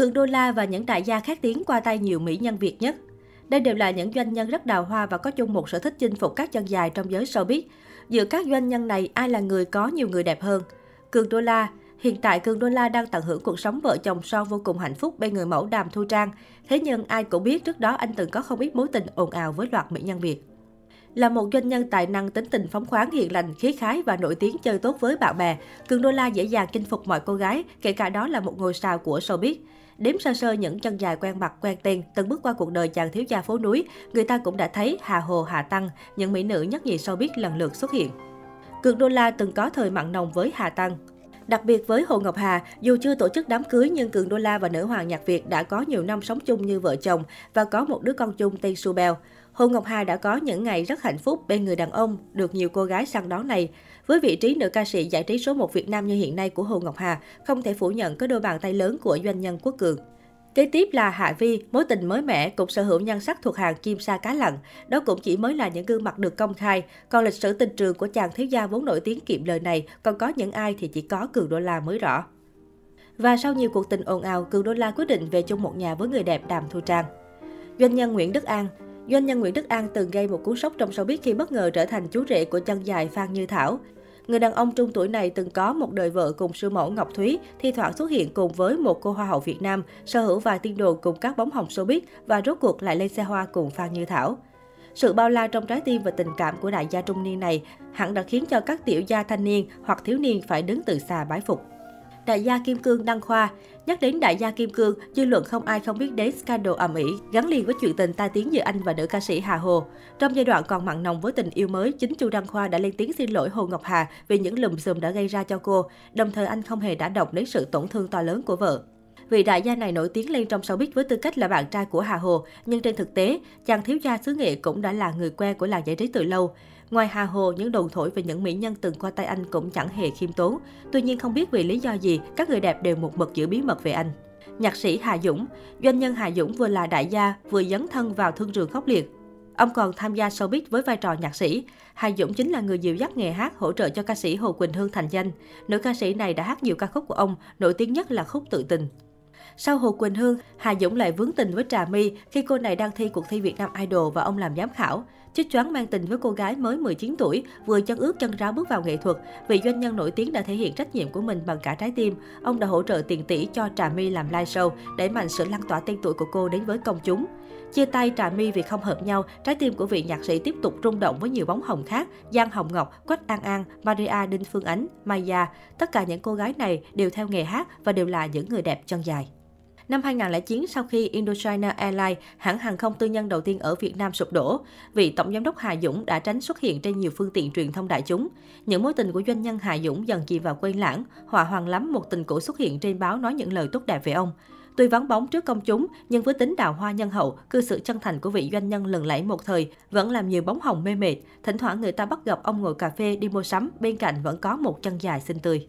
Cường đô la và những đại gia khác tiếng qua tay nhiều mỹ nhân Việt nhất. Đây đều là những doanh nhân rất đào hoa và có chung một sở thích chinh phục các chân dài trong giới showbiz. Giữa các doanh nhân này, ai là người có nhiều người đẹp hơn? Cường đô la, Hiện tại, Cường Đô La đang tận hưởng cuộc sống vợ chồng son vô cùng hạnh phúc bên người mẫu Đàm Thu Trang. Thế nhưng ai cũng biết trước đó anh từng có không ít mối tình ồn ào với loạt mỹ nhân Việt. Là một doanh nhân tài năng tính tình phóng khoáng hiền lành, khí khái và nổi tiếng chơi tốt với bạn bè, Cường Đô La dễ dàng chinh phục mọi cô gái, kể cả đó là một ngôi sao của showbiz. Đếm sơ sơ những chân dài quen mặt quen tên, từng bước qua cuộc đời chàng thiếu gia phố núi, người ta cũng đã thấy Hà Hồ, Hà Tăng, những mỹ nữ nhất nhì sau biết lần lượt xuất hiện. Cường Đô La từng có thời mặn nồng với Hà Tăng. Đặc biệt với Hồ Ngọc Hà, dù chưa tổ chức đám cưới nhưng Cường Đô La và nữ hoàng nhạc Việt đã có nhiều năm sống chung như vợ chồng và có một đứa con chung tên Subel. Hồ Ngọc Hà đã có những ngày rất hạnh phúc bên người đàn ông, được nhiều cô gái săn đón này. Với vị trí nữ ca sĩ giải trí số 1 Việt Nam như hiện nay của Hồ Ngọc Hà, không thể phủ nhận có đôi bàn tay lớn của doanh nhân Quốc Cường. Kế tiếp là Hạ Vi, mối tình mới mẻ, cũng sở hữu nhan sắc thuộc hàng kim sa cá lặn. Đó cũng chỉ mới là những gương mặt được công khai. Còn lịch sử tình trường của chàng thiếu gia vốn nổi tiếng kiệm lời này, còn có những ai thì chỉ có Cường Đô La mới rõ. Và sau nhiều cuộc tình ồn ào, Cường Đô La quyết định về chung một nhà với người đẹp Đàm Thu Trang. Doanh nhân Nguyễn Đức An Doanh nhân Nguyễn Đức An từng gây một cú sốc trong showbiz khi bất ngờ trở thành chú rể của chân dài Phan Như Thảo. Người đàn ông trung tuổi này từng có một đời vợ cùng sư mẫu Ngọc Thúy, thi thoảng xuất hiện cùng với một cô hoa hậu Việt Nam, sở hữu vài tiên đồ cùng các bóng hồng showbiz và rốt cuộc lại lên xe hoa cùng Phan Như Thảo. Sự bao la trong trái tim và tình cảm của đại gia trung niên này hẳn đã khiến cho các tiểu gia thanh niên hoặc thiếu niên phải đứng từ xa bái phục. Đại gia Kim Cương đăng khoa. Nhắc đến đại gia Kim Cương, dư luận không ai không biết đến scandal ầm ĩ gắn liền với chuyện tình tai tiếng giữa anh và nữ ca sĩ Hà Hồ. Trong giai đoạn còn mặn nồng với tình yêu mới, chính Chu Đăng Khoa đã lên tiếng xin lỗi Hồ Ngọc Hà vì những lùm xùm đã gây ra cho cô. Đồng thời anh không hề đã động đến sự tổn thương to lớn của vợ. Vị đại gia này nổi tiếng lên trong showbiz với tư cách là bạn trai của Hà Hồ, nhưng trên thực tế, chàng thiếu gia xứ nghệ cũng đã là người quen của làng giải trí từ lâu. Ngoài Hà Hồ, những đồn thổi về những mỹ nhân từng qua tay anh cũng chẳng hề khiêm tốn. Tuy nhiên không biết vì lý do gì, các người đẹp đều một mực giữ bí mật về anh. Nhạc sĩ Hà Dũng Doanh nhân Hà Dũng vừa là đại gia, vừa dấn thân vào thương trường khốc liệt. Ông còn tham gia showbiz với vai trò nhạc sĩ. Hà Dũng chính là người dìu dắt nghề hát, hỗ trợ cho ca sĩ Hồ Quỳnh Hương thành danh. Nữ ca sĩ này đã hát nhiều ca khúc của ông, nổi tiếng nhất là khúc Tự tình. Sau Hồ Quỳnh Hương, Hà Dũng lại vướng tình với Trà My khi cô này đang thi cuộc thi Việt Nam Idol và ông làm giám khảo. Chích choáng mang tình với cô gái mới 19 tuổi, vừa chân ướt chân ráo bước vào nghệ thuật. Vị doanh nhân nổi tiếng đã thể hiện trách nhiệm của mình bằng cả trái tim. Ông đã hỗ trợ tiền tỷ cho Trà My làm live show, đẩy mạnh sự lan tỏa tên tuổi của cô đến với công chúng. Chia tay Trà My vì không hợp nhau, trái tim của vị nhạc sĩ tiếp tục rung động với nhiều bóng hồng khác, Giang Hồng Ngọc, Quách An An, Maria Đinh Phương Ánh, Maya. Tất cả những cô gái này đều theo nghề hát và đều là những người đẹp chân dài. Năm 2009, sau khi Indochina Airlines, hãng hàng không tư nhân đầu tiên ở Việt Nam sụp đổ, vị tổng giám đốc Hà Dũng đã tránh xuất hiện trên nhiều phương tiện truyền thông đại chúng. Những mối tình của doanh nhân Hà Dũng dần chìm vào quên lãng, hòa hoàng lắm một tình cũ xuất hiện trên báo nói những lời tốt đẹp về ông. Tuy vắng bóng trước công chúng, nhưng với tính đào hoa nhân hậu, cư xử chân thành của vị doanh nhân lừng lẫy một thời vẫn làm nhiều bóng hồng mê mệt. Thỉnh thoảng người ta bắt gặp ông ngồi cà phê đi mua sắm, bên cạnh vẫn có một chân dài xinh tươi.